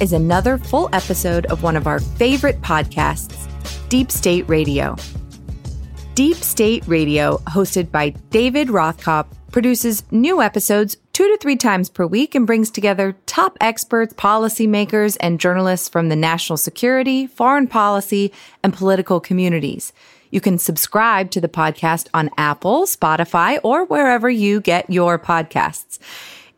is another full episode of one of our favorite podcasts, Deep State Radio. Deep State Radio, hosted by David Rothkopf, produces new episodes two to three times per week and brings together top experts, policymakers, and journalists from the national security, foreign policy, and political communities. You can subscribe to the podcast on Apple, Spotify, or wherever you get your podcasts.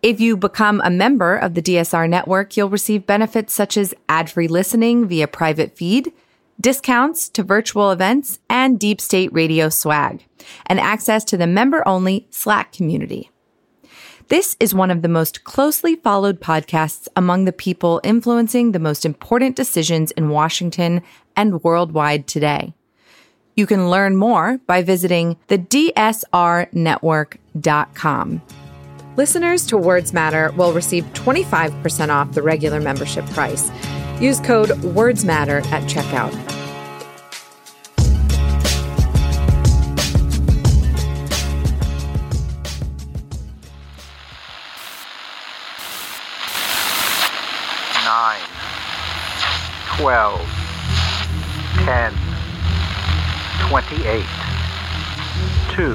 If you become a member of the DSR network, you'll receive benefits such as ad-free listening via private feed, discounts to virtual events, and deep state radio swag, and access to the member-only Slack community. This is one of the most closely followed podcasts among the people influencing the most important decisions in Washington and worldwide today. You can learn more by visiting the DSRnetwork.com. Listeners to Words Matter will receive 25% off the regular membership price. Use code WordsMatter at checkout. Nine, twelve, ten, twenty-eight, two,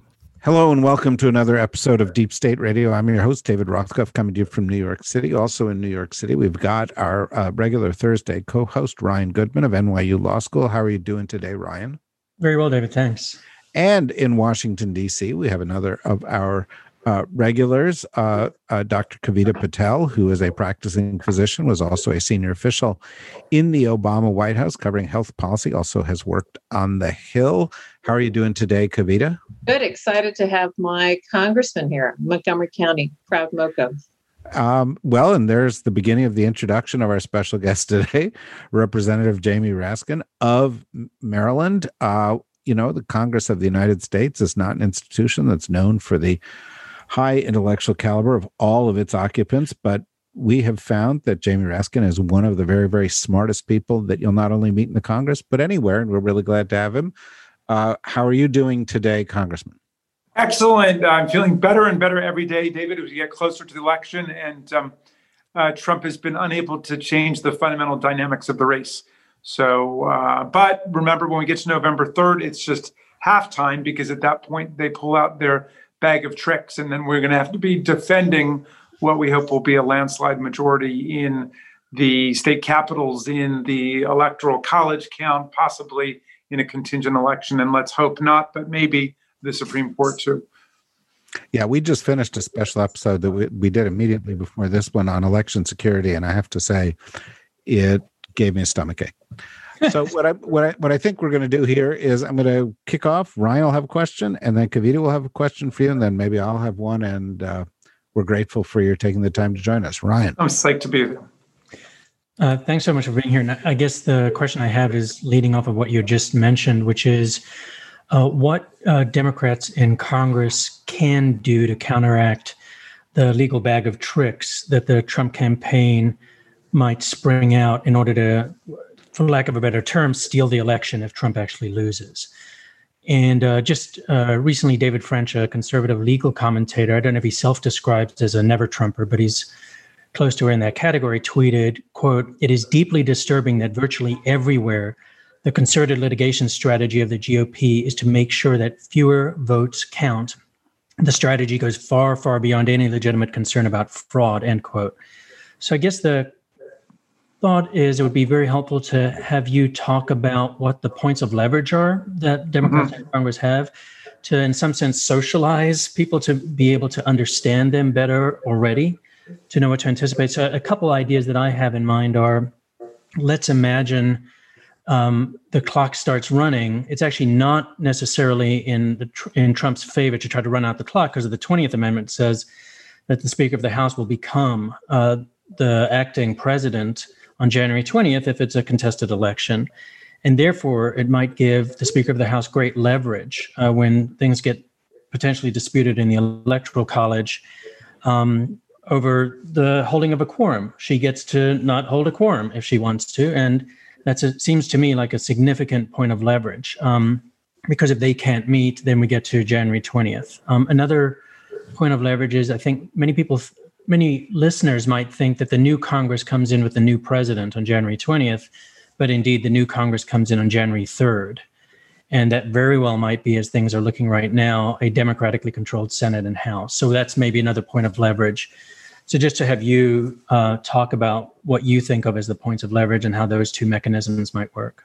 Hello and welcome to another episode of Deep State Radio. I'm your host, David Rothkopf, coming to you from New York City. Also in New York City, we've got our uh, regular Thursday co host, Ryan Goodman of NYU Law School. How are you doing today, Ryan? Very well, David. Thanks. And in Washington, D.C., we have another of our uh, regulars, uh, uh, Dr. Kavita Patel, who is a practicing physician, was also a senior official in the Obama White House covering health policy, also has worked on the Hill. How are you doing today, Kavita? Good. Excited to have my congressman here, Montgomery County, proud MoCo. Um, well, and there's the beginning of the introduction of our special guest today, Representative Jamie Raskin of Maryland. Uh, you know, the Congress of the United States is not an institution that's known for the high intellectual caliber of all of its occupants, but we have found that Jamie Raskin is one of the very, very smartest people that you'll not only meet in the Congress, but anywhere. And we're really glad to have him. Uh, how are you doing today, Congressman? Excellent. I'm feeling better and better every day, David, as we get closer to the election. And um, uh, Trump has been unable to change the fundamental dynamics of the race. So, uh, but remember, when we get to November 3rd, it's just halftime because at that point they pull out their bag of tricks, and then we're going to have to be defending what we hope will be a landslide majority in the state capitals, in the electoral college count, possibly in a contingent election. And let's hope not, but maybe the Supreme Court too. Yeah, we just finished a special episode that we, we did immediately before this one on election security, and I have to say, it gave me a stomach ache. So what I what I what I think we're going to do here is I'm going to kick off. Ryan will have a question, and then Kavita will have a question for you, and then maybe I'll have one. And uh, we're grateful for your taking the time to join us, Ryan. I'm psyched to be here. Uh, thanks so much for being here. And I guess the question I have is leading off of what you just mentioned, which is uh, what uh, Democrats in Congress can do to counteract the legal bag of tricks that the Trump campaign might spring out in order to, for lack of a better term, steal the election if Trump actually loses. And uh, just uh, recently, David French, a conservative legal commentator, I don't know if he self-describes as a never Trumper, but he's close to her in that category, tweeted, quote, it is deeply disturbing that virtually everywhere the concerted litigation strategy of the GOP is to make sure that fewer votes count. The strategy goes far, far beyond any legitimate concern about fraud, end quote. So I guess the thought is it would be very helpful to have you talk about what the points of leverage are that Democrats mm-hmm. in Congress have to, in some sense, socialize people to be able to understand them better already, to know what to anticipate. So, a couple ideas that I have in mind are let's imagine um, the clock starts running. It's actually not necessarily in the in Trump's favor to try to run out the clock because of the 20th Amendment says that the Speaker of the House will become uh, the acting president on January 20th if it's a contested election. And therefore, it might give the Speaker of the House great leverage uh, when things get potentially disputed in the electoral college um, over the holding of a quorum. She gets to not hold a quorum if she wants to, and that seems to me like a significant point of leverage. Um, because if they can't meet, then we get to January 20th. Um, another point of leverage is I think many people, many listeners might think that the new Congress comes in with the new president on January 20th, but indeed the new Congress comes in on January 3rd. And that very well might be, as things are looking right now, a democratically controlled Senate and House. So that's maybe another point of leverage. So just to have you uh, talk about what you think of as the points of leverage and how those two mechanisms might work.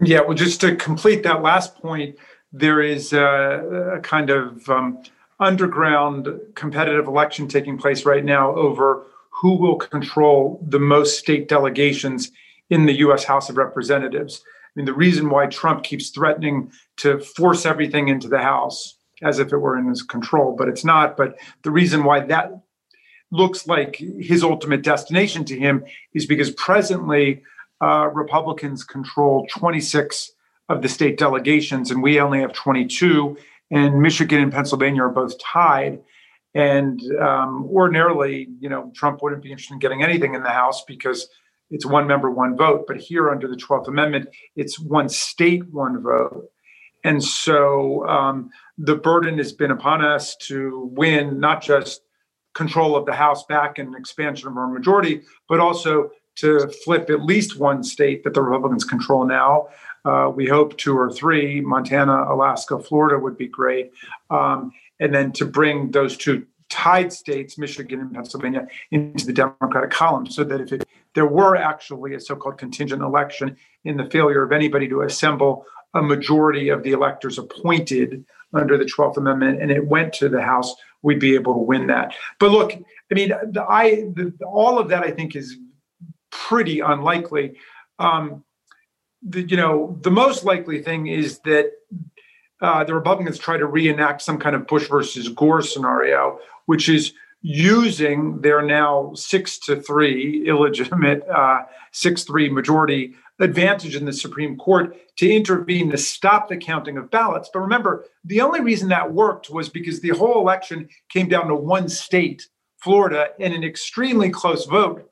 Yeah, well, just to complete that last point, there is a, a kind of um, underground competitive election taking place right now over who will control the most state delegations in the US House of Representatives. I mean, the reason why Trump keeps threatening to force everything into the House as if it were in his control, but it's not. But the reason why that looks like his ultimate destination to him is because presently uh, Republicans control 26 of the state delegations, and we only have 22. And Michigan and Pennsylvania are both tied. And um, ordinarily, you know, Trump wouldn't be interested in getting anything in the House because it's one member, one vote. But here, under the 12th Amendment, it's one state, one vote. And so um, the burden has been upon us to win not just control of the House back and expansion of our majority, but also to flip at least one state that the Republicans control now. Uh, we hope two or three Montana, Alaska, Florida would be great. Um, and then to bring those two tied states, Michigan and Pennsylvania, into the Democratic column so that if it, there were actually a so called contingent election in the failure of anybody to assemble a majority of the electors appointed under the 12th Amendment and it went to the House, we'd be able to win that. But look, I mean, I the, all of that I think is pretty unlikely. Um, the, you know, the most likely thing is that uh, the Republicans try to reenact some kind of Bush versus Gore scenario, which is using their now six to three illegitimate uh, six three majority advantage in the Supreme Court to intervene to stop the counting of ballots. But remember, the only reason that worked was because the whole election came down to one state, Florida, and an extremely close vote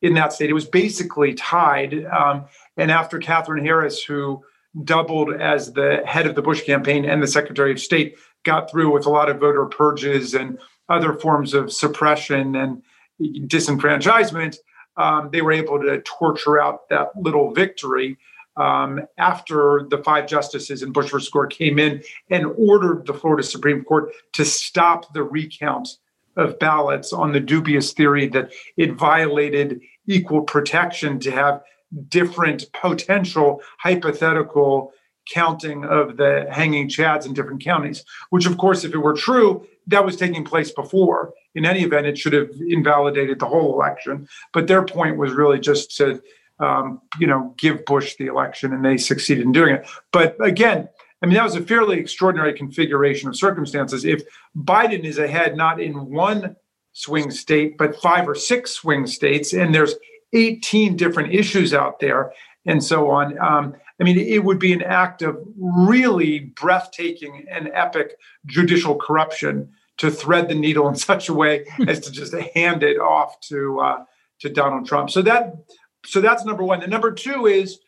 in that state. It was basically tied. Um, and after Katherine Harris, who doubled as the head of the Bush campaign and the Secretary of State, got through with a lot of voter purges and other forms of suppression and disenfranchisement, um, they were able to torture out that little victory. Um, after the five justices in Bush versus Gore came in and ordered the Florida Supreme Court to stop the recount of ballots on the dubious theory that it violated equal protection to have different potential hypothetical counting of the hanging chads in different counties, which, of course, if it were true, that was taking place before. In any event, it should have invalidated the whole election. But their point was really just to, um, you know, give Bush the election, and they succeeded in doing it. But again, I mean, that was a fairly extraordinary configuration of circumstances. If Biden is ahead not in one swing state, but five or six swing states, and there's 18 different issues out there, and so on. Um, I mean, it would be an act of really breathtaking and epic judicial corruption to thread the needle in such a way as to just hand it off to uh, to Donald Trump. So that so that's number one. And number two is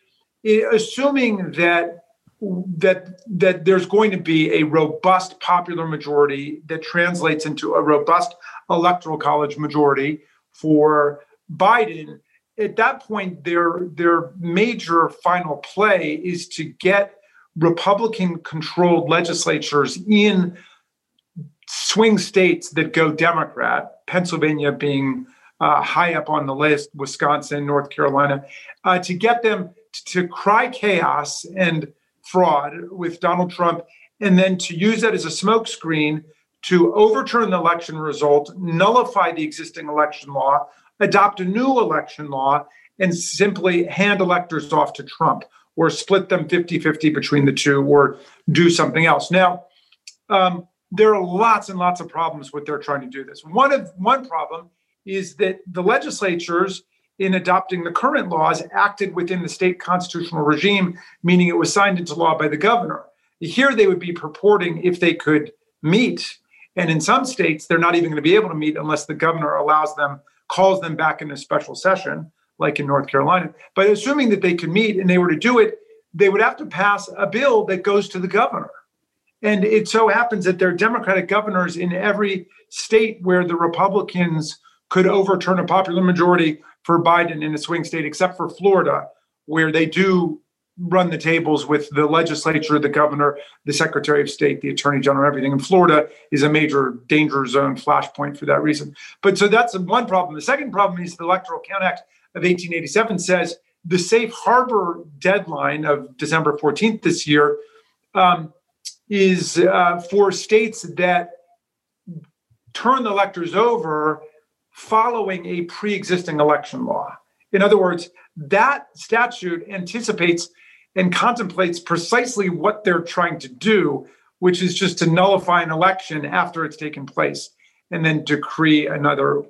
assuming that that that there's going to be a robust popular majority that translates into a robust electoral college majority for Biden. At that point, their their major final play is to get Republican controlled legislatures in swing states that go Democrat, Pennsylvania being uh, high up on the list, Wisconsin, North Carolina, uh, to get them to cry chaos and fraud with Donald Trump, and then to use that as a smokescreen to overturn the election result, nullify the existing election law, adopt a new election law, and simply hand electors off to Trump or split them 50 50 between the two or do something else. Now, um, there are lots and lots of problems with their trying to do this. One of one problem is that the legislatures in adopting the current laws acted within the state constitutional regime, meaning it was signed into law by the governor. Here they would be purporting, if they could meet. And in some states, they're not even going to be able to meet unless the governor allows them, calls them back in a special session, like in North Carolina. But assuming that they could meet and they were to do it, they would have to pass a bill that goes to the governor. And it so happens that there are Democratic governors in every state where the Republicans could overturn a popular majority for Biden in a swing state, except for Florida, where they do run the tables with the legislature, the governor, the secretary of state, the attorney general, everything. And Florida is a major danger zone flashpoint for that reason. But so that's one problem. The second problem is the Electoral Count Act of 1887 says the safe harbor deadline of December 14th this year um, is uh, for states that turn the electors over following a pre existing election law. In other words, that statute anticipates and contemplates precisely what they're trying to do, which is just to nullify an election after it's taken place and then decree another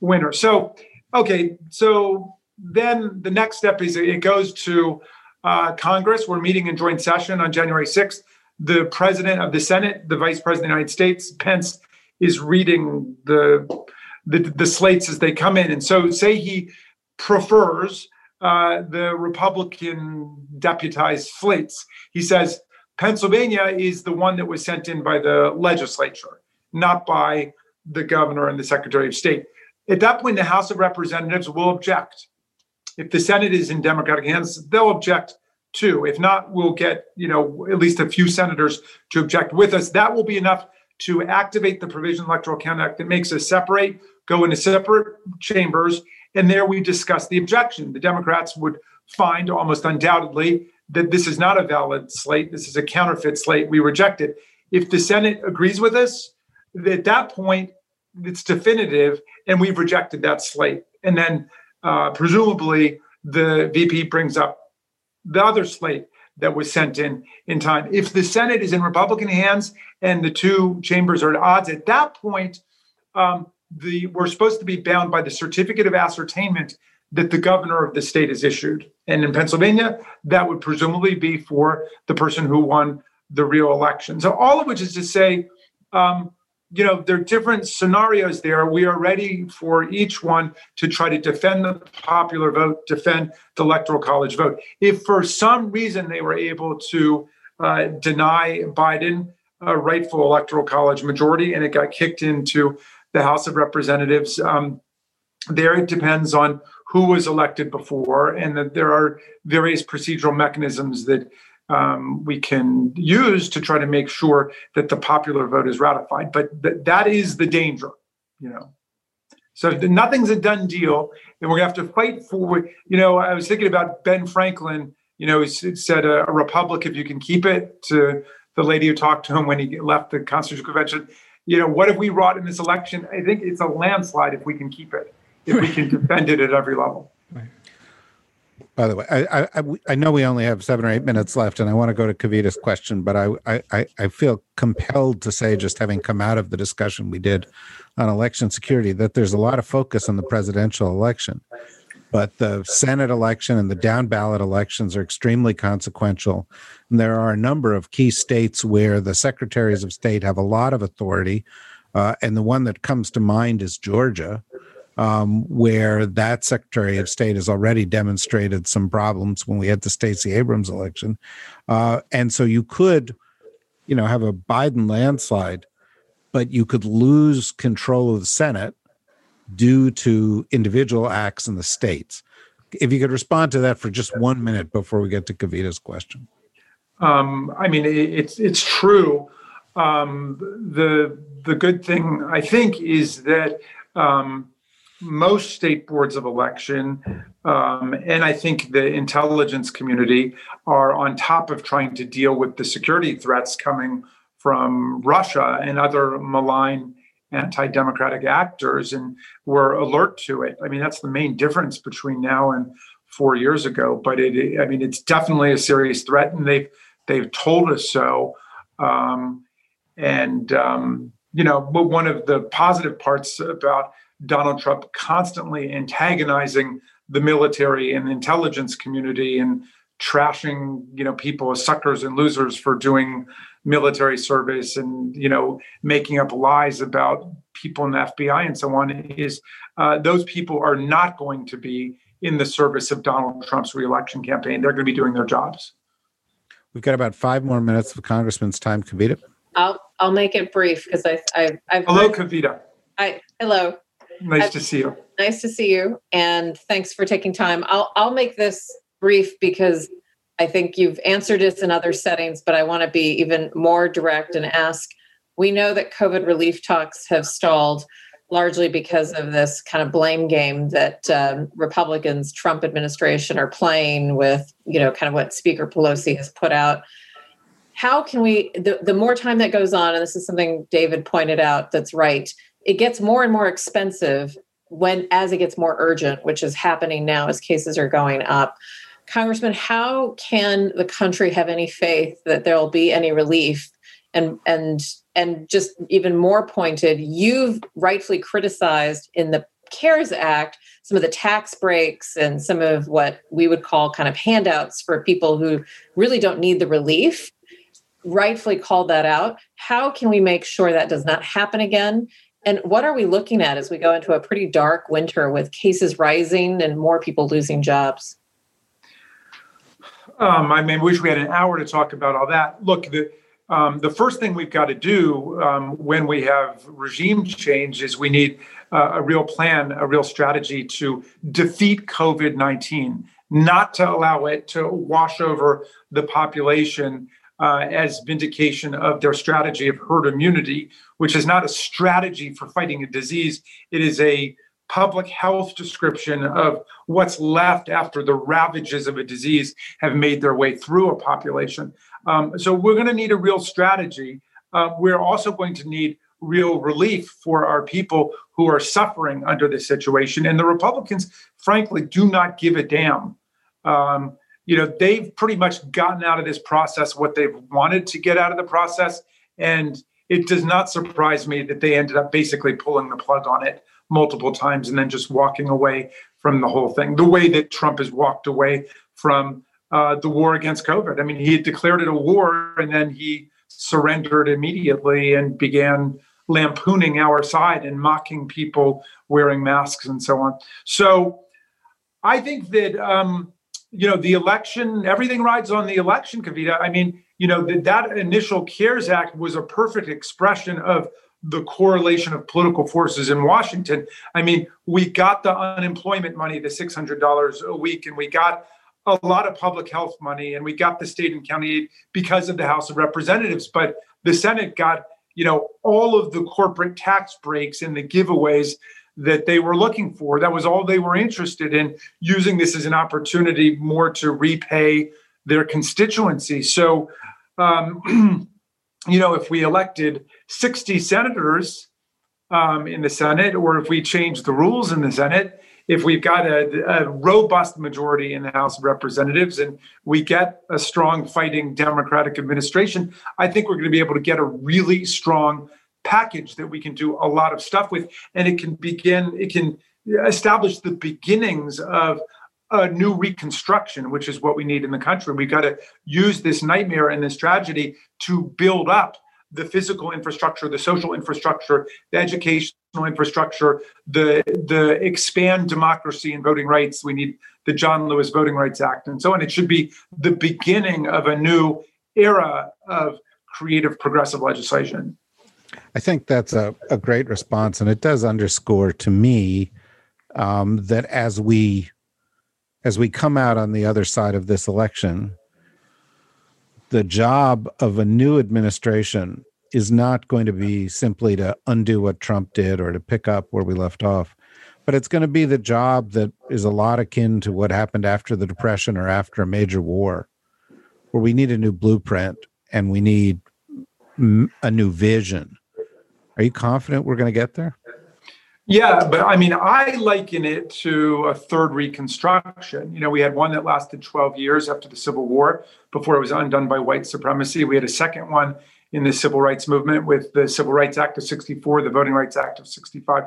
winner. So, okay, so then the next step is it goes to uh, Congress. We're meeting in joint session on January 6th. The president of the Senate, the vice president of the United States, Pence, is reading the, the, the slates as they come in. And so, say he prefers uh, the Republican deputized slates. He says Pennsylvania is the one that was sent in by the legislature, not by the governor and the secretary of state. At that point, the House of Representatives will object. If the Senate is in Democratic hands, they'll object too. If not, we'll get you know at least a few senators to object with us. That will be enough to activate the provision electoral count act that makes us separate, go into separate chambers, and there we discussed the objection. The Democrats would find almost undoubtedly that this is not a valid slate. This is a counterfeit slate. We reject it. If the Senate agrees with us, at that point, it's definitive, and we've rejected that slate. And then uh, presumably the VP brings up the other slate that was sent in in time. If the Senate is in Republican hands and the two chambers are at odds, at that point, um, the we're supposed to be bound by the certificate of ascertainment that the governor of the state has issued. And in Pennsylvania, that would presumably be for the person who won the real election. So all of which is to say, um, you know, there are different scenarios there. We are ready for each one to try to defend the popular vote, defend the electoral college vote. If for some reason they were able to uh, deny Biden a rightful electoral college majority and it got kicked into the House of Representatives. Um, there it depends on who was elected before, and that there are various procedural mechanisms that um, we can use to try to make sure that the popular vote is ratified. But th- that is the danger, you know. So nothing's a done deal, and we're gonna have to fight for. You know, I was thinking about Ben Franklin. You know, he said a, a republic if you can keep it. To the lady who talked to him when he left the Constitutional Convention, you know, what have we wrought in this election? I think it's a landslide if we can keep it, if we can defend it at every level. By the way, I, I I know we only have seven or eight minutes left, and I want to go to Kavita's question, but I I I feel compelled to say, just having come out of the discussion we did on election security, that there's a lot of focus on the presidential election, but the Senate election and the down ballot elections are extremely consequential. And there are a number of key states where the secretaries of state have a lot of authority, uh, and the one that comes to mind is Georgia um, where that Secretary of State has already demonstrated some problems when we had the Stacey Abrams election. Uh, and so you could, you know, have a Biden landslide, but you could lose control of the Senate due to individual acts in the states. If you could respond to that for just one minute before we get to Kavita's question. Um, I mean, it's it's true. Um, the the good thing I think is that um, most state boards of election, um, and I think the intelligence community are on top of trying to deal with the security threats coming from Russia and other malign anti democratic actors, and we're alert to it. I mean, that's the main difference between now and four years ago. But it, I mean, it's definitely a serious threat, and they've they've told us so. Um, and um, you know, but one of the positive parts about Donald Trump constantly antagonizing the military and intelligence community and trashing you know people as suckers and losers for doing military service and you know making up lies about people in the FBI and so on is uh, those people are not going to be in the service of Donald Trump's reelection campaign. They're going to be doing their jobs. We've got about five more minutes of Congressman's time. Kavita. I'll I'll make it brief because I I I've hello Kavita. I hello. Nice I've, to see you. Nice to see you, and thanks for taking time. I'll I'll make this brief because I think you've answered this in other settings, but I want to be even more direct and ask. We know that COVID relief talks have stalled largely because of this kind of blame game that um, Republicans, Trump administration are playing with, you know, kind of what Speaker Pelosi has put out. How can we, the, the more time that goes on, and this is something David pointed out that's right, it gets more and more expensive when as it gets more urgent, which is happening now as cases are going up. Congressman, how can the country have any faith that there will be any relief? And and and just even more pointed, you've rightfully criticized in the CARES Act some of the tax breaks and some of what we would call kind of handouts for people who really don't need the relief. Rightfully called that out. How can we make sure that does not happen again? And what are we looking at as we go into a pretty dark winter with cases rising and more people losing jobs? Um, I mean, wish we had an hour to talk about all that. Look, the um, the first thing we've got to do um, when we have regime change is we need uh, a real plan, a real strategy to defeat COVID 19, not to allow it to wash over the population uh, as vindication of their strategy of herd immunity, which is not a strategy for fighting a disease. It is a public health description of what's left after the ravages of a disease have made their way through a population. Um, so we're going to need a real strategy. Uh, we're also going to need real relief for our people who are suffering under this situation. And the Republicans, frankly, do not give a damn. Um, you know, they've pretty much gotten out of this process what they've wanted to get out of the process. And it does not surprise me that they ended up basically pulling the plug on it multiple times and then just walking away from the whole thing, the way that Trump has walked away from uh, the war against COVID. I mean, he had declared it a war and then he surrendered immediately and began lampooning our side and mocking people wearing masks and so on. So I think that, um, you know, the election, everything rides on the election, Kavita. I mean, you know, that, that initial CARES Act was a perfect expression of the correlation of political forces in Washington. I mean, we got the unemployment money, the $600 a week, and we got a lot of public health money, and we got the state and county because of the House of Representatives. But the Senate got, you know, all of the corporate tax breaks and the giveaways that they were looking for. That was all they were interested in, using this as an opportunity more to repay their constituency. So, um, you know, if we elected 60 senators um, in the Senate, or if we change the rules in the Senate, if we've got a, a, robust majority in the House of Representatives and we get a strong fighting Democratic administration, I think we're going to be able to get a really strong package that we can do a lot of stuff with. And it can begin, it can establish the beginnings of a new reconstruction, which is what we need in the country. We've got to use this nightmare and this tragedy to build up the physical infrastructure, the social infrastructure, the educational infrastructure, the the expand democracy and voting rights. We need the John Lewis Voting Rights Act and so on. It should be the beginning of a new era of creative progressive legislation. I think that's a, a great response, and it does underscore to me um, that as we as we come out on the other side of this election, the job of a new administration is not going to be simply to undo what Trump did or to pick up where we left off, but it's going to be the job that is a lot akin to what happened after the Depression or after a major war, where we need a new blueprint and we need a new vision. Are you confident we're going to get there? Yeah, but I mean, I liken it to a third Reconstruction. You know, we had one that lasted 12 years after the Civil War before it was undone by white supremacy. We had a second one in the civil rights movement with the Civil Rights Act of 64, the Voting Rights Act of 65.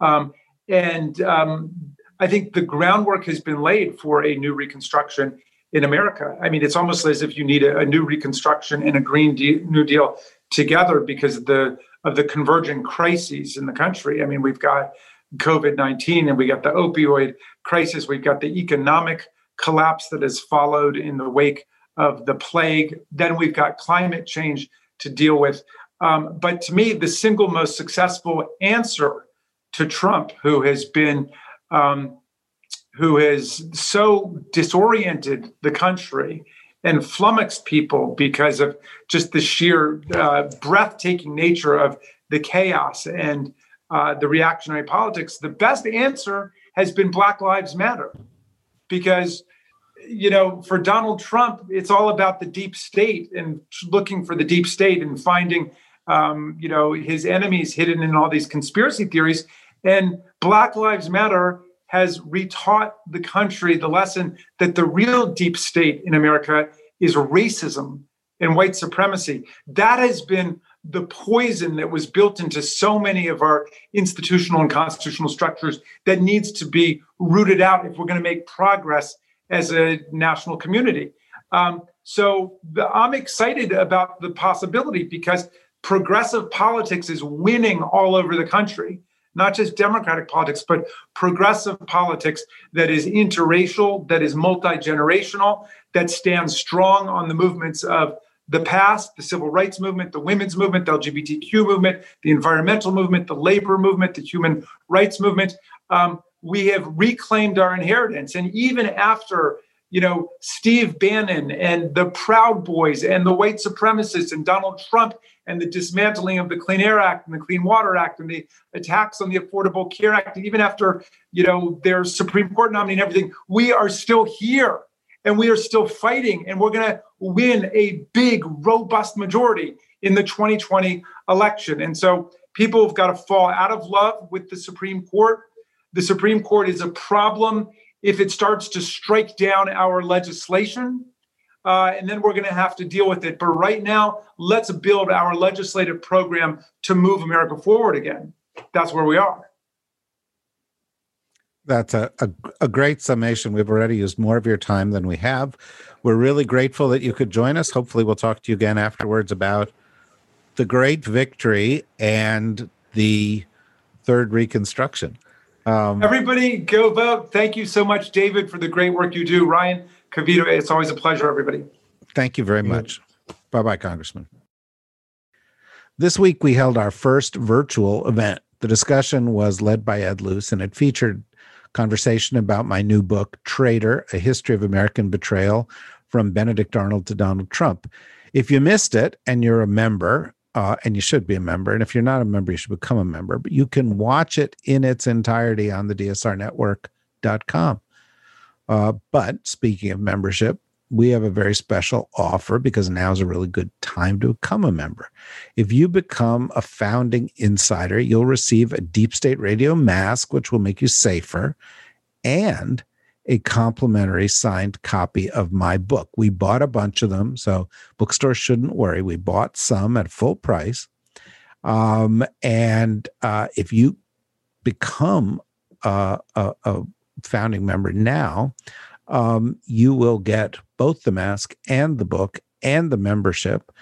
Um, and um, I think the groundwork has been laid for a new Reconstruction. in America. I mean, it's almost as if you need a, a new Reconstruction and a Green de- New Deal together because the of the convergent crises in the country. I mean, we've got COVID nineteen, and we got the opioid crisis. We've got the economic collapse that has followed in the wake of the plague. Then we've got climate change to deal with. Um, but to me, the single most successful answer to Trump, who has been um, who has so disoriented the country and flummoxed people because of just the sheer uh, breathtaking nature of the chaos and uh, the reactionary politics, the best answer has been Black Lives Matter. Because, you know, for Donald Trump, it's all about the deep state and looking for the deep state and finding, um, you know, his enemies hidden in all these conspiracy theories. And Black Lives Matter has retaught the country the lesson that the real deep state in America is racism and white supremacy. That has been the poison that was built into so many of our institutional and constitutional structures that needs to be rooted out if we're going to make progress as a national community. Um, so the, I'm excited about the possibility because progressive politics is winning all over the country not just democratic politics, but progressive politics that is interracial, that is multi generational, that stands strong on the movements of the past, the civil rights movement, the women's movement, the LGBTQ movement, the environmental movement, the labor movement, the human rights movement. Um, we have reclaimed our inheritance. And even after you know, Steve Bannon and the Proud Boys and the white supremacists and Donald Trump and the dismantling of the Clean Air Act and the Clean Water Act and the attacks on the Affordable Care Act, and even after, you know, their Supreme Court nominee and everything, we are still here and we are still fighting and we're going to win a big, robust majority in the 2020 election. And so people have got to fall out of love with the Supreme Court. The Supreme Court is a problem if it starts to strike down our legislation. Uh, and then we're going to have to deal with it. But right now, let's build our legislative program to move America forward again. That's where we are. That's a, a, a, great summation. We've already used more of your time than we have. We're really grateful that you could join us. Hopefully, we'll talk to you again afterwards about the great victory and the third reconstruction. Um, Everybody go vote. Thank you so much, David, for the great work you do. Ryan, Kavita, it's always a pleasure, everybody. Thank you very much. Bye bye, Congressman. This week, we held our first virtual event. The discussion was led by Ed Luce and it featured conversation about my new book, Traitor A History of American Betrayal from Benedict Arnold to Donald Trump. If you missed it and you're a member, uh, and you should be a member. And if you're not a member, you should become a member. But you can watch it in its entirety on the DSRnetwork.com. Uh, but speaking of membership, we have a very special offer because now is a really good time to become a member. If you become a founding insider, you'll receive a Deep State Radio mask, which will make you safer, and a complimentary signed copy of my book. We bought a bunch of them, so bookstores shouldn't worry. We bought some at full price. Um, and uh, if you become a, a, a founding member now, um, you will get both the mask and the book and the membership.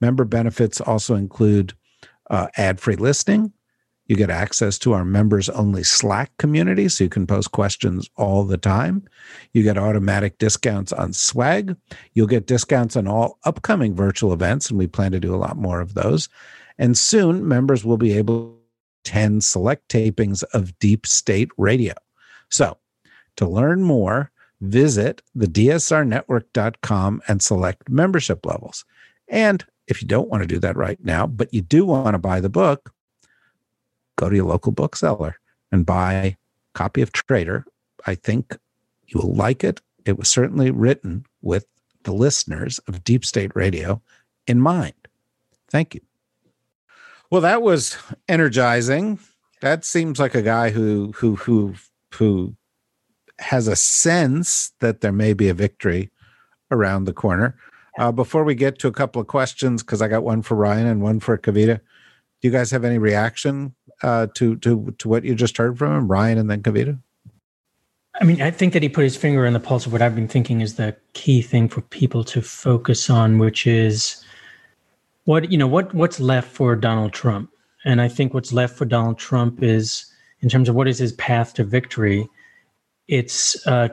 Member benefits also include uh, ad free listening, you get access to our members only Slack community, so you can post questions all the time. You get automatic discounts on swag. You'll get discounts on all upcoming virtual events, and we plan to do a lot more of those. And soon, members will be able to attend select tapings of Deep State Radio. So, to learn more, visit the dsrnetwork.com and select membership levels. And if you don't want to do that right now, but you do want to buy the book, go to your local bookseller and buy a copy of Traitor. I think you will like it. It was certainly written with the listeners of Deep State Radio in mind. Thank you. Well, that was energizing. That seems like a guy who who who who has a sense that there may be a victory around the corner. Uh, before we get to a couple of questions, because I got one for Ryan and one for Kavita, do you guys have any reaction uh, to to to what you just heard from him, Ryan and then Kavita? I mean, I think that he put his finger on the pulse of what I've been thinking is the key thing for people to focus on, which is what you know what what's left for Donald Trump. And I think what's left for Donald Trump is, in terms of what is his path to victory, it's uh,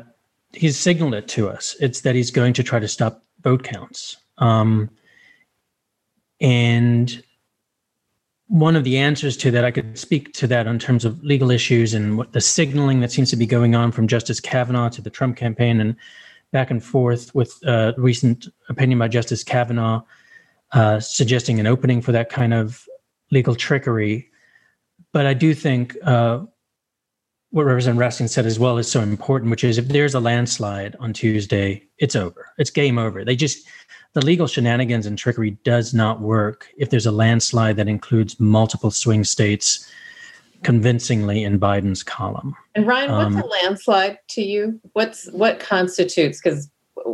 he's signaled it to us. It's that he's going to try to stop vote counts. Um, and one of the answers to that, I could speak to that in terms of legal issues and what the signaling that seems to be going on from Justice Kavanaugh to the Trump campaign and back and forth with uh, recent opinion by Justice Kavanaugh uh, suggesting an opening for that kind of legal trickery. But I do think uh, what Representative Raskin said as well is so important, which is if there's a landslide on Tuesday, it's over. It's game over. They just the legal shenanigans and trickery does not work if there's a landslide that includes multiple swing states convincingly in Biden's column. And Ryan, what's um, a landslide to you? What's what constitutes? Because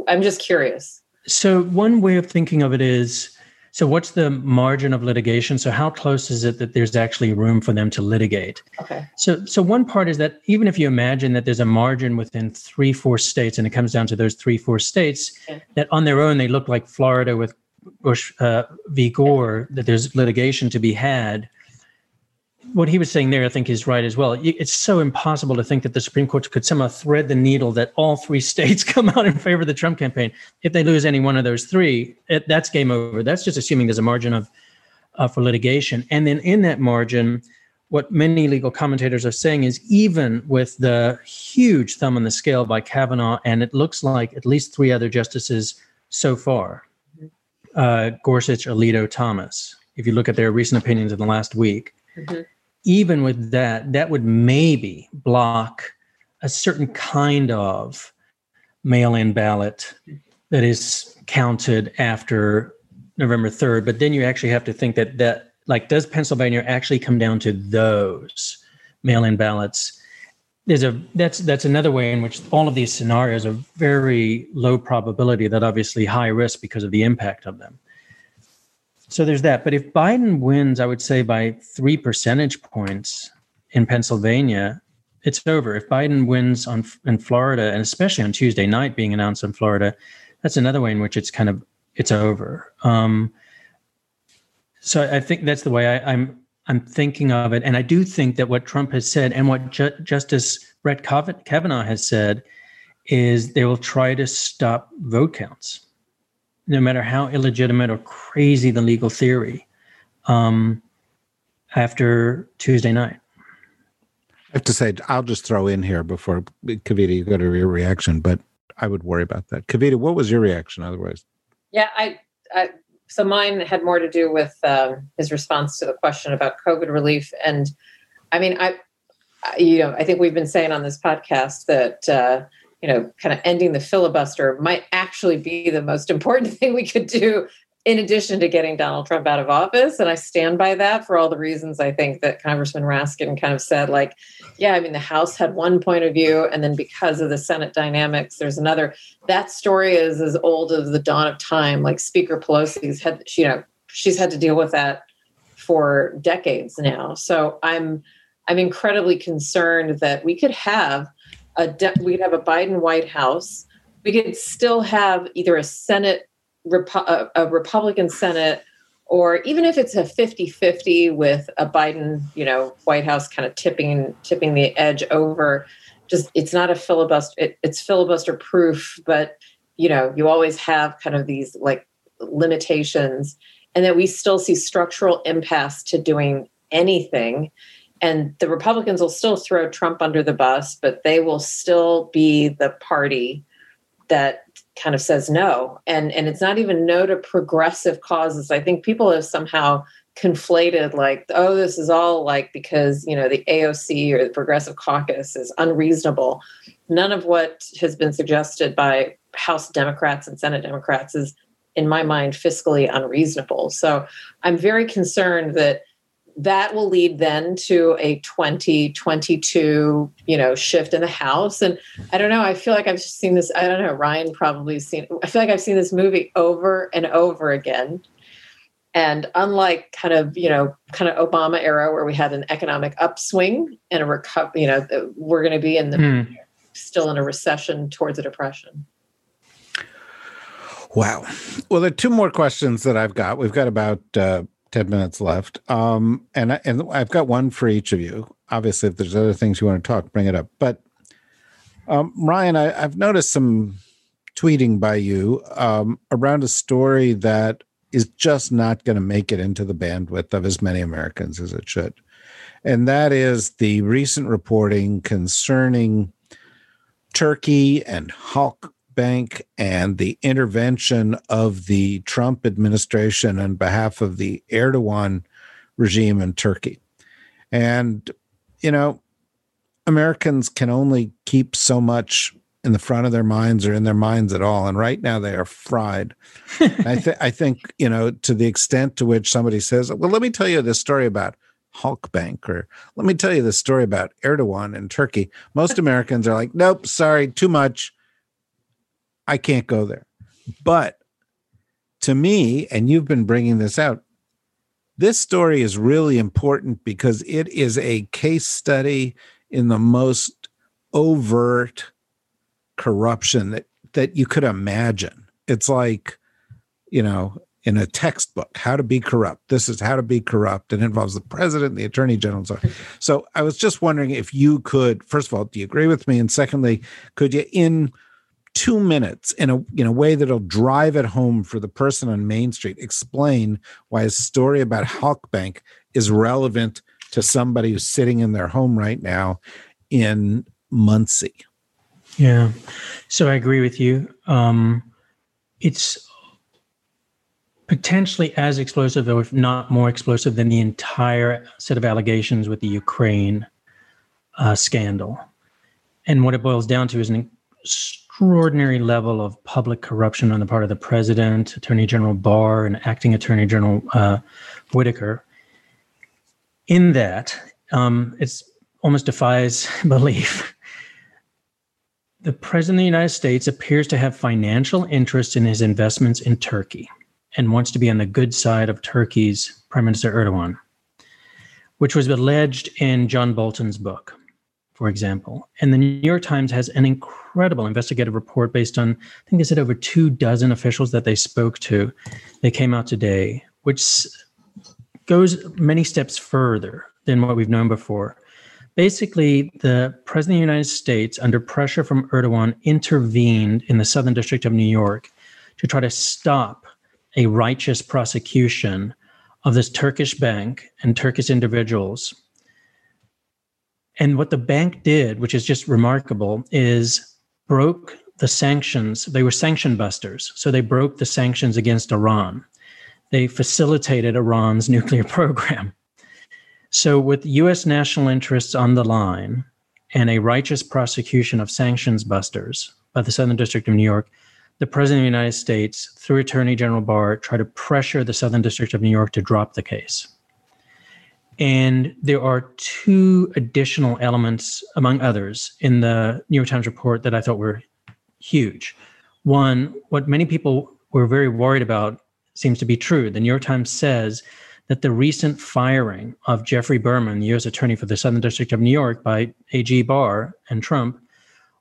I'm just curious. So one way of thinking of it is so, what's the margin of litigation? So, how close is it that there's actually room for them to litigate? Okay. So, so one part is that even if you imagine that there's a margin within three, four states, and it comes down to those three, four states, okay. that on their own they look like Florida with Bush uh, v. Gore, that there's litigation to be had what he was saying there, I think, is right as well. It's so impossible to think that the Supreme Court could somehow thread the needle that all three states come out in favor of the Trump campaign. If they lose any one of those three, it, that's game over. That's just assuming there's a margin of uh, for litigation. And then in that margin, what many legal commentators are saying is even with the huge thumb on the scale by Kavanaugh, and it looks like at least three other justices so far, uh, Gorsuch, Alito, Thomas. If you look at their recent opinions in the last week. Mm-hmm even with that, that would maybe block a certain kind of mail in ballot that is counted after November 3rd. But then you actually have to think that that, like, does Pennsylvania actually come down to those mail in ballots? There's a that's that's another way in which all of these scenarios are very low probability that obviously high risk because of the impact of them. So there's that. But if Biden wins, I would say by three percentage points in Pennsylvania, it's over. If Biden wins on in Florida, and especially on Tuesday night being announced in Florida, that's another way in which it's kind of it's over. Um, so I think that's the way I, am I'm, I'm thinking of it, and I do think that what Trump has said and what Ju- Justice Brett Kavanaugh has said is they will try to stop vote counts no matter how illegitimate or crazy the legal theory, um, after Tuesday night. I have to say, I'll just throw in here before Kavita, you go to your reaction, but I would worry about that. Kavita, what was your reaction otherwise? Yeah, I, I so mine had more to do with um, his response to the question about COVID relief, and I mean, I, I, you know, I think we've been saying on this podcast that uh, you know, kind of ending the filibuster might actually be the most important thing we could do in addition to getting Donald Trump out of office. And I stand by that for all the reasons I think that Congressman Raskin kind of said, like, yeah, I mean, the House had one point of view, and then because of the Senate dynamics, there's another. That story is as old as the dawn of time. Like Speaker Pelosi's had, you know, she's had to deal with that for decades now. So I'm I'm incredibly concerned that we could have a de- we could have a Biden White House. We could still have either a Senate, a Republican Senate, or even if it's a 50-50 with a Biden, you know, White House kind of tipping tipping the edge over. Just it's not a filibuster. It, it's filibuster proof, but you know, you always have kind of these like limitations, and that we still see structural impasse to doing anything and the Republicans will still throw Trump under the bus, but they will still be the party that kind of says no. And and it's not even no to progressive causes. I think people have somehow conflated like, oh, this is all like because you know the AOC or the Progressive Caucus is unreasonable. None of what has been suggested by House Democrats and Senate Democrats is, in my mind, fiscally unreasonable. So I'm very concerned that that will lead then to a 2022 you know shift in the house and i don't know i feel like i've seen this i don't know ryan probably seen i feel like i've seen this movie over and over again and unlike kind of you know kind of obama era where we had an economic upswing and a recover you know we're going to be in the mm. still in a recession towards a depression. Wow. Well, there are two more questions that I've got. We've got about uh, 10 minutes left. Um, and, I, and I've got one for each of you. Obviously, if there's other things you want to talk, bring it up. But um, Ryan, I, I've noticed some tweeting by you um, around a story that is just not going to make it into the bandwidth of as many Americans as it should. And that is the recent reporting concerning Turkey and Halk Bank and the intervention of the Trump administration on behalf of the Erdogan regime in Turkey. And, you know, Americans can only keep so much in the front of their minds or in their minds at all. And right now they are fried. I, th- I think, you know, to the extent to which somebody says, well, let me tell you this story about Halkbank, or let me tell you this story about Erdogan in Turkey. Most Americans are like, nope, sorry, too much. I can't go there. But to me, and you've been bringing this out, this story is really important because it is a case study in the most overt corruption that that you could imagine. It's like, you know, in a textbook, how to be corrupt. This is how to be corrupt. It involves the president, the attorney general. So, so I was just wondering if you could, first of all, do you agree with me? And secondly, could you in two minutes in a in a way that'll drive it home for the person on Main Street, explain why a story about Halkbank is relevant to somebody who's sitting in their home right now in Muncie. Yeah. So I agree with you. Um, it's potentially as explosive, or if not more explosive, than the entire set of allegations with the Ukraine uh, scandal. And what it boils down to is an extraordinary level of public corruption on the part of the president, Attorney General Barr, and acting Attorney General uh, Whitaker. In that, um, almost defies belief. The president of the United States appears to have financial interest in his investments in Turkey and wants to be on the good side of Turkey's Prime Minister Erdogan, which was alleged in John Bolton's book for example. And the New York Times has an incredible investigative report based on, I think they said over two dozen officials that they spoke to. They came out today, which goes many steps further than what we've known before. Basically, the President of the United States, under pressure from Erdogan, intervened in the Southern District of New York to try to stop a righteous prosecution of this Turkish bank and Turkish individuals and what the bank did, which is just remarkable, is broke the sanctions. They were sanction busters. So they broke the sanctions against Iran. They facilitated Iran's nuclear program. So, with US national interests on the line and a righteous prosecution of sanctions busters by the Southern District of New York, the President of the United States, through Attorney General Barr, tried to pressure the Southern District of New York to drop the case. And there are two additional elements, among others, in the New York Times report that I thought were huge. One, what many people were very worried about seems to be true. The New York Times says that the recent firing of Geoffrey Berman, the U.S. Attorney for the Southern District of New York, by A.G. Barr and Trump,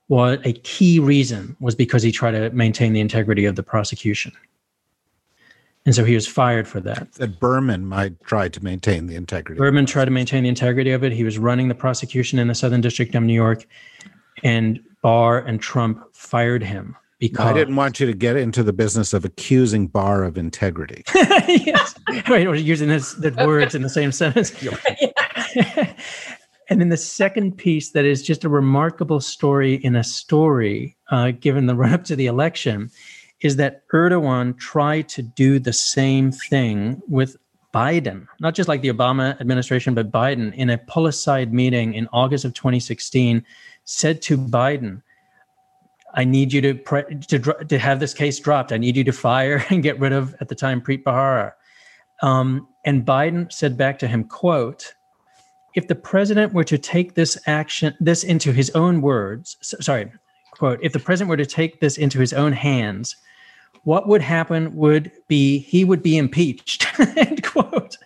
was a key reason was because he tried to maintain the integrity of the prosecution. And so he was fired for that. That Berman might try to maintain the integrity. Berman tried to maintain the integrity of it. He was running the prosecution in the Southern District of New York, and Barr and Trump fired him because I didn't want you to get into the business of accusing Barr of integrity. yes, right. Or using this, the words in the same sentence. and then the second piece that is just a remarkable story in a story, uh, given the run up to the election, is that Erdogan tried to do the same thing with Biden, not just like the Obama administration, but Biden in a pull aside meeting in August of 2016 said to Biden, I need you to, pre- to, to have this case dropped. I need you to fire and get rid of, at the time, Preet Bharara. Um, and Biden said back to him, quote, if the president were to take this action, this into his own words, sorry, quote, if the president were to take this into his own hands, what would happen would be he would be impeached end quote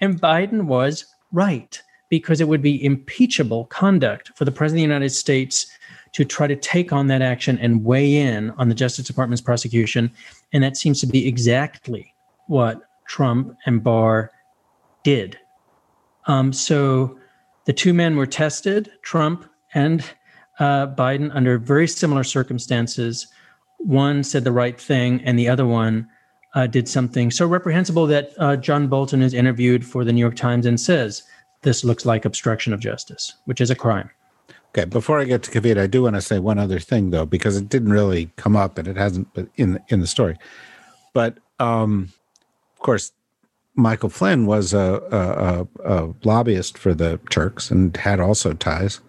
and biden was right because it would be impeachable conduct for the president of the united states to try to take on that action and weigh in on the Justice Department's prosecution. And that seems to be exactly what Trump and Barr did. Um, so the two men were tested, Trump and uh, Biden, under very similar circumstances. One said the right thing, and the other one uh, did something so reprehensible that uh, John Bolton is interviewed for the New York Times and says, This looks like obstruction of justice, which is a crime. Okay, before I get to Kavita, I do want to say one other thing though, because it didn't really come up and it hasn't in in the story. But um, of course, Michael Flynn was a, a, a, lobbyist for the Turks and had also ties.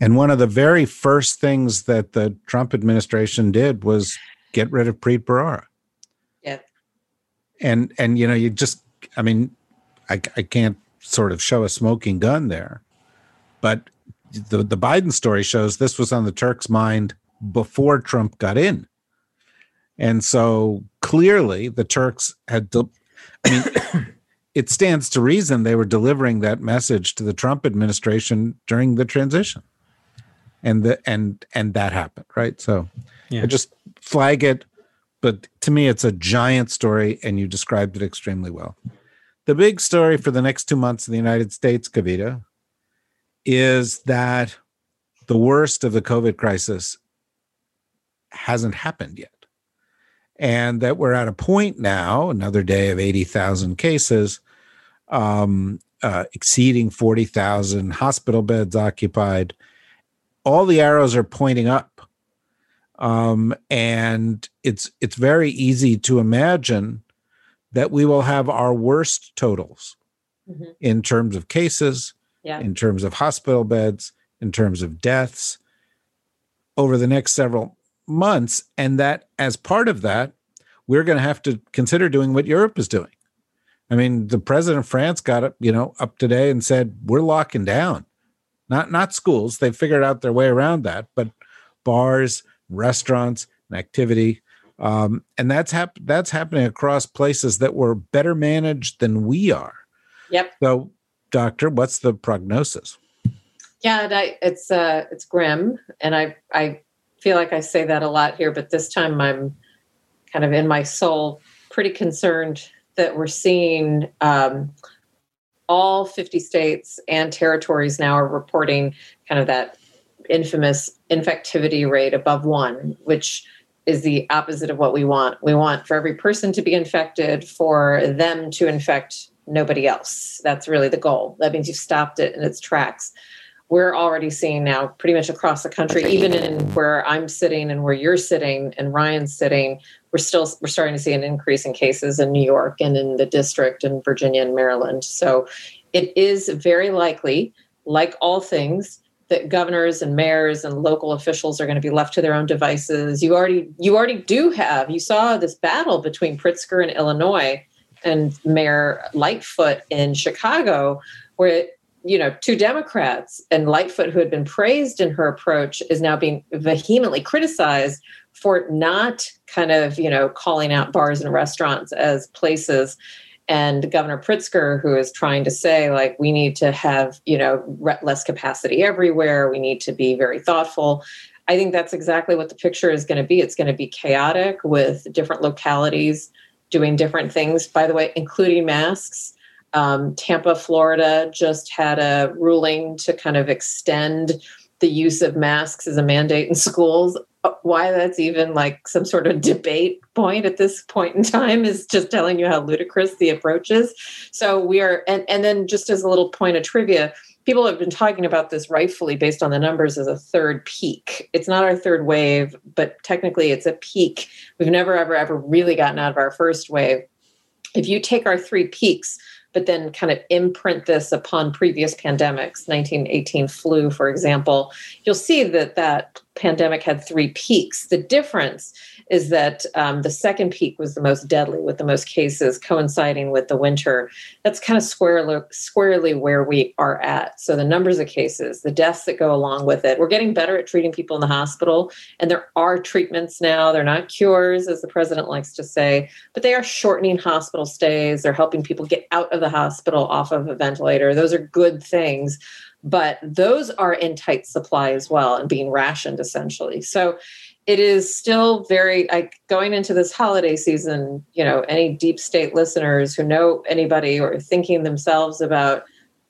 And one of the very first things that the Trump administration did was get rid of Preet Bharara. Yeah. And and you know you just I mean I I can't sort of show a smoking gun there, but the the Biden story shows this was on the Turks' mind before Trump got in. And so clearly the Turks had I mean, it stands to reason they were delivering that message to the Trump administration during the transition, and the and and that happened, right? So, yeah. I just flag it, but to me, it's a giant story, and you described it extremely well. The big story for the next two months in the United States, Kavita, is that the worst of the COVID crisis hasn't happened yet and that we're at a point now, another day of 80,000 cases, um, uh, exceeding 40,000 hospital beds occupied. All the arrows are pointing up. Um, and it's it's very easy to imagine that we will have our worst totals mm-hmm. in terms of cases, yeah. in terms of hospital beds, in terms of deaths over the next several months. And that as part of that, we're going to have to consider doing what Europe is doing. I mean, the president of France got up, you know, up today and said, we're locking down. Not not schools. they've figured out their way around that, but bars, restaurants, and activity. Um, and that's hap- that's happening across places that were better managed than we are. Yep. So, doctor, what's the prognosis? Yeah, I, it's uh, it's grim, and I I feel like I say that a lot here, but this time I'm kind of in my soul pretty concerned that we're seeing um, all 50 states and territories now are reporting kind of that infamous infectivity rate above one, which is the opposite of what we want. We want for every person to be infected, for them to infect nobody else. That's really the goal. That means you've stopped it in its tracks we're already seeing now pretty much across the country even in where i'm sitting and where you're sitting and ryan's sitting we're still we're starting to see an increase in cases in new york and in the district in virginia and maryland. So it is very likely like all things that governors and mayors and local officials are going to be left to their own devices. You already you already do have you saw this battle between pritzker in illinois and mayor lightfoot in chicago where you know, two Democrats and Lightfoot, who had been praised in her approach, is now being vehemently criticized for not kind of, you know, calling out bars and restaurants as places. And Governor Pritzker, who is trying to say, like, we need to have, you know, less capacity everywhere, we need to be very thoughtful. I think that's exactly what the picture is going to be. It's going to be chaotic with different localities doing different things, by the way, including masks um, Tampa, Florida just had a ruling to kind of extend the use of masks as a mandate in schools. Uh, why that's even like some sort of debate point at this point in time is just telling you how ludicrous the approach is. So we are, and, and then just as a little point of trivia, people have been talking about this rightfully based on the numbers as a third peak. It's not our third wave, but technically it's a peak. We've never, ever, ever really gotten out of our first wave. If you take our three peaks, but then kind of imprint this upon previous pandemics. 1918 flu for example. You'll see that that pandemic had three peaks the difference is that um, the second peak was the most deadly with the most cases coinciding with the winter. That's kind of squarely, squarely where we are at. So the numbers of cases, the deaths that go along with it, we're getting better at treating people in the hospital. And there are treatments now. They're not cures, as the president likes to say, but they are shortening hospital stays. They're helping people get out of the hospital off of a ventilator. Those are good things but those are in tight supply as well and being rationed essentially. So it is still very like going into this holiday season, you know, any deep state listeners who know anybody or thinking themselves about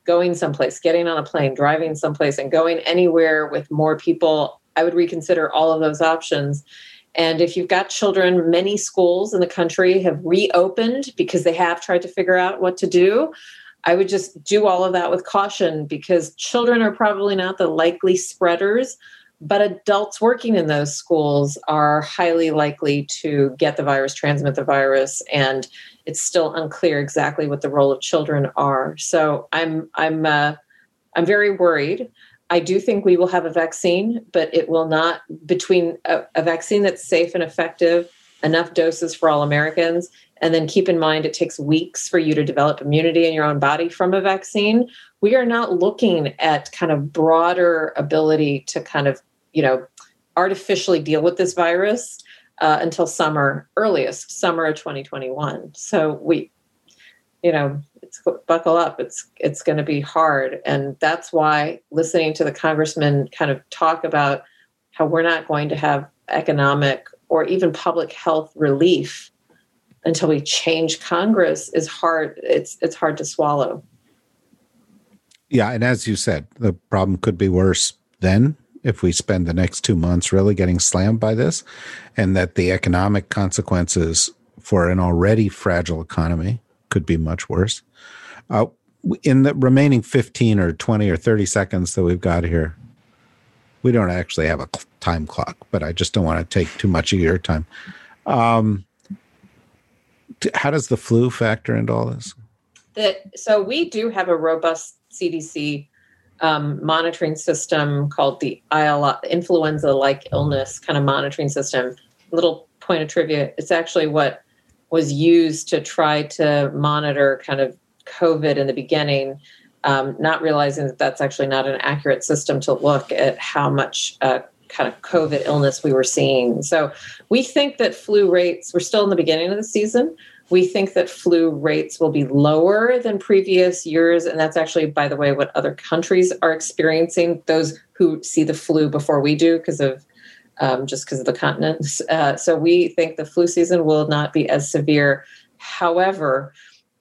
going someplace, getting on a plane, driving someplace, and going anywhere with more people, I would reconsider all of those options. And if you've got children, many schools in the country have reopened because they have tried to figure out what to do. I would just do all of that with caution because children are probably not the likely spreaders, but adults working in those schools are highly likely to get the virus, transmit the virus, and it's still unclear exactly what the role of children are. So I'm I'm uh, I'm very worried. I do think we will have a vaccine, but it will not between a, a vaccine that's safe and effective, enough doses for all Americans, and then keep in mind it takes weeks for you to develop immunity in your own body from a vaccine. We are not looking at kind of broader ability to kind of, you know, artificially deal with this virus uh, until summer, earliest summer of 2021. So we, you know, it's buckle up. It's it's going to be hard, and that's why listening to the congressman kind of talk about how we're not going to have economic or even public health relief until we change Congress is hard. It's it's hard to swallow. Yeah, and as you said, the problem could be worse then if we spend the next two months really getting slammed by this, and that the economic consequences for an already fragile economy could be much worse. Uh, in the remaining 15 or 20 or 30 seconds that we've got here, we don't actually have a time clock, but I just don't want to take too much of your time. Um, how does the flu factor into all this? That so we do have a robust CDC um, monitoring system called the IL influenza-like illness kind of monitoring system. Little point of trivia: it's actually what was used to try to monitor kind of COVID in the beginning. Um, not realizing that that's actually not an accurate system to look at how much uh, kind of COVID illness we were seeing. So we think that flu rates, we're still in the beginning of the season, we think that flu rates will be lower than previous years. And that's actually, by the way, what other countries are experiencing, those who see the flu before we do because of um, just because of the continents. Uh, so we think the flu season will not be as severe. However,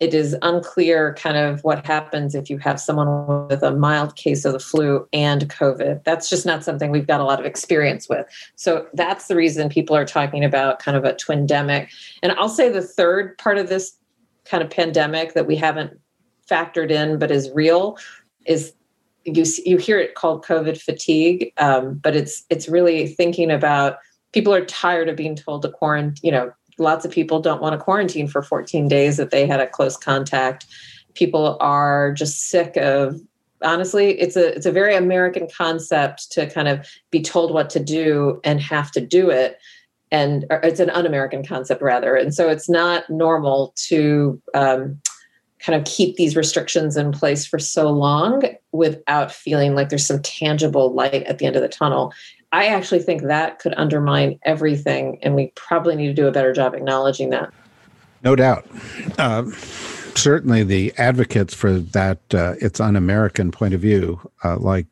it is unclear kind of what happens if you have someone with a mild case of the flu and COVID. That's just not something we've got a lot of experience with. So that's the reason people are talking about kind of a twindemic. And I'll say the third part of this kind of pandemic that we haven't factored in but is real is you you hear it called COVID fatigue, um, but it's it's really thinking about people are tired of being told to quarantine, you know, lots of people don't want to quarantine for 14 days if they had a close contact. People are just sick of honestly it's a it's a very american concept to kind of be told what to do and have to do it. And it's an un-american concept rather. And so it's not normal to um, kind of keep these restrictions in place for so long without feeling like there's some tangible light at the end of the tunnel I actually think that could undermine everything, and we probably need to do a better job acknowledging that. No doubt. Uh, certainly, the advocates for that uh, it's un-American point of view, uh, like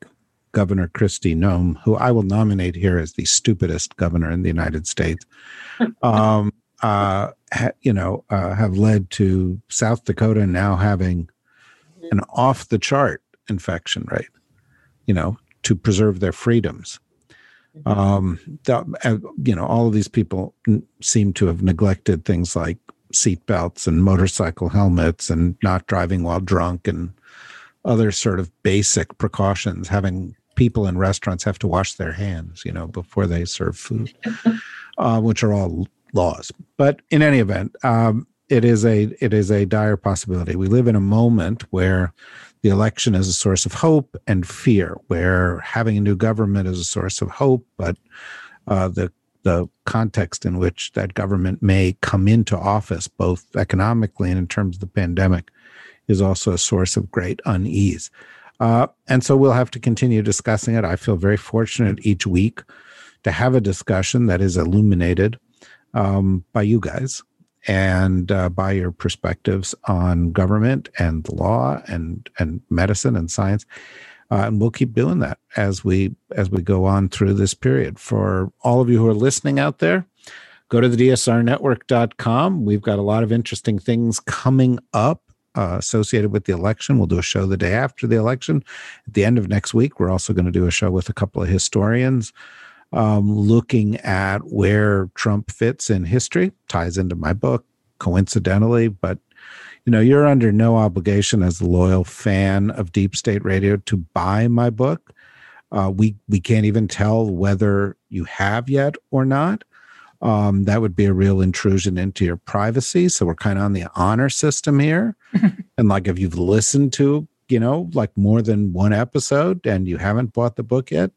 Governor Kristi Noem, who I will nominate here as the stupidest governor in the United States, um, uh, ha, you know, uh, have led to South Dakota now having an off-the-chart infection rate. You know, to preserve their freedoms. Mm-hmm. Um, uh, you know, all of these people seem to have neglected things like seatbelts and motorcycle helmets and not driving while drunk and other sort of basic precautions. Having people in restaurants have to wash their hands, you know, before they serve food, uh, which are all laws. But in any event, um, it is a it is a dire possibility. We live in a moment where the election is a source of hope and fear, where having a new government is a source of hope, but uh, the the context in which that government may come into office, both economically and in terms of the pandemic, is also a source of great unease. Uh, and so we'll have to continue discussing it. I feel very fortunate each week to have a discussion that is illuminated um, by you guys and uh, by your perspectives on government and law and and medicine and science. Uh, and we'll keep doing that as we as we go on through this period. For all of you who are listening out there, go to the dsrnetwork.com. We've got a lot of interesting things coming up uh, associated with the election. We'll do a show the day after the election. At the end of next week, we're also going to do a show with a couple of historians um, looking at where Trump fits in history, ties into my book, coincidentally, but you know, you're under no obligation as a loyal fan of Deep State Radio to buy my book. Uh, we we can't even tell whether you have yet or not. Um, that would be a real intrusion into your privacy. So we're kind of on the honor system here. and like if you've listened to, you know, like more than one episode and you haven't bought the book yet,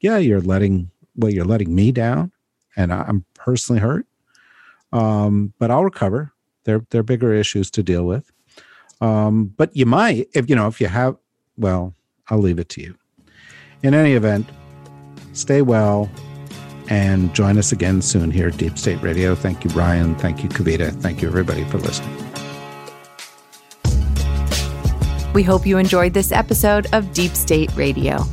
yeah, you're letting well, you're letting me down, and I'm personally hurt. Um, but I'll recover. There, there are bigger issues to deal with. Um, but you might, if you know, if you have, well, I'll leave it to you. In any event, stay well and join us again soon here at Deep State Radio. Thank you, Brian. Thank you, Kavita. Thank you, everybody, for listening. We hope you enjoyed this episode of Deep State Radio.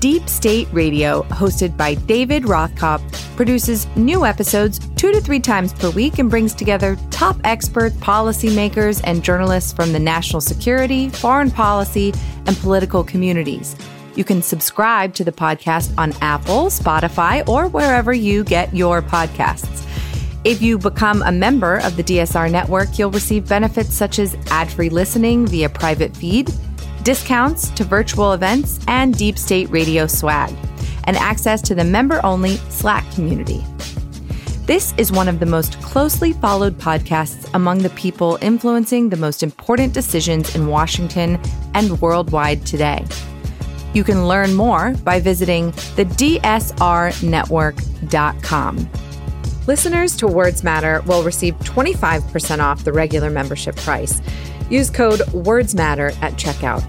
Deep State Radio, hosted by David Rothkopf, produces new episodes two to three times per week and brings together top experts, policymakers, and journalists from the national security, foreign policy, and political communities. You can subscribe to the podcast on Apple, Spotify, or wherever you get your podcasts. If you become a member of the DSR network, you'll receive benefits such as ad free listening via private feed discounts to virtual events and deep state radio swag, and access to the member only Slack community. This is one of the most closely followed podcasts among the people influencing the most important decisions in Washington and worldwide today. You can learn more by visiting the DSRnetwork.com. Listeners to Words Matter will receive 25% off the regular membership price. Use code WordsMatter at checkout.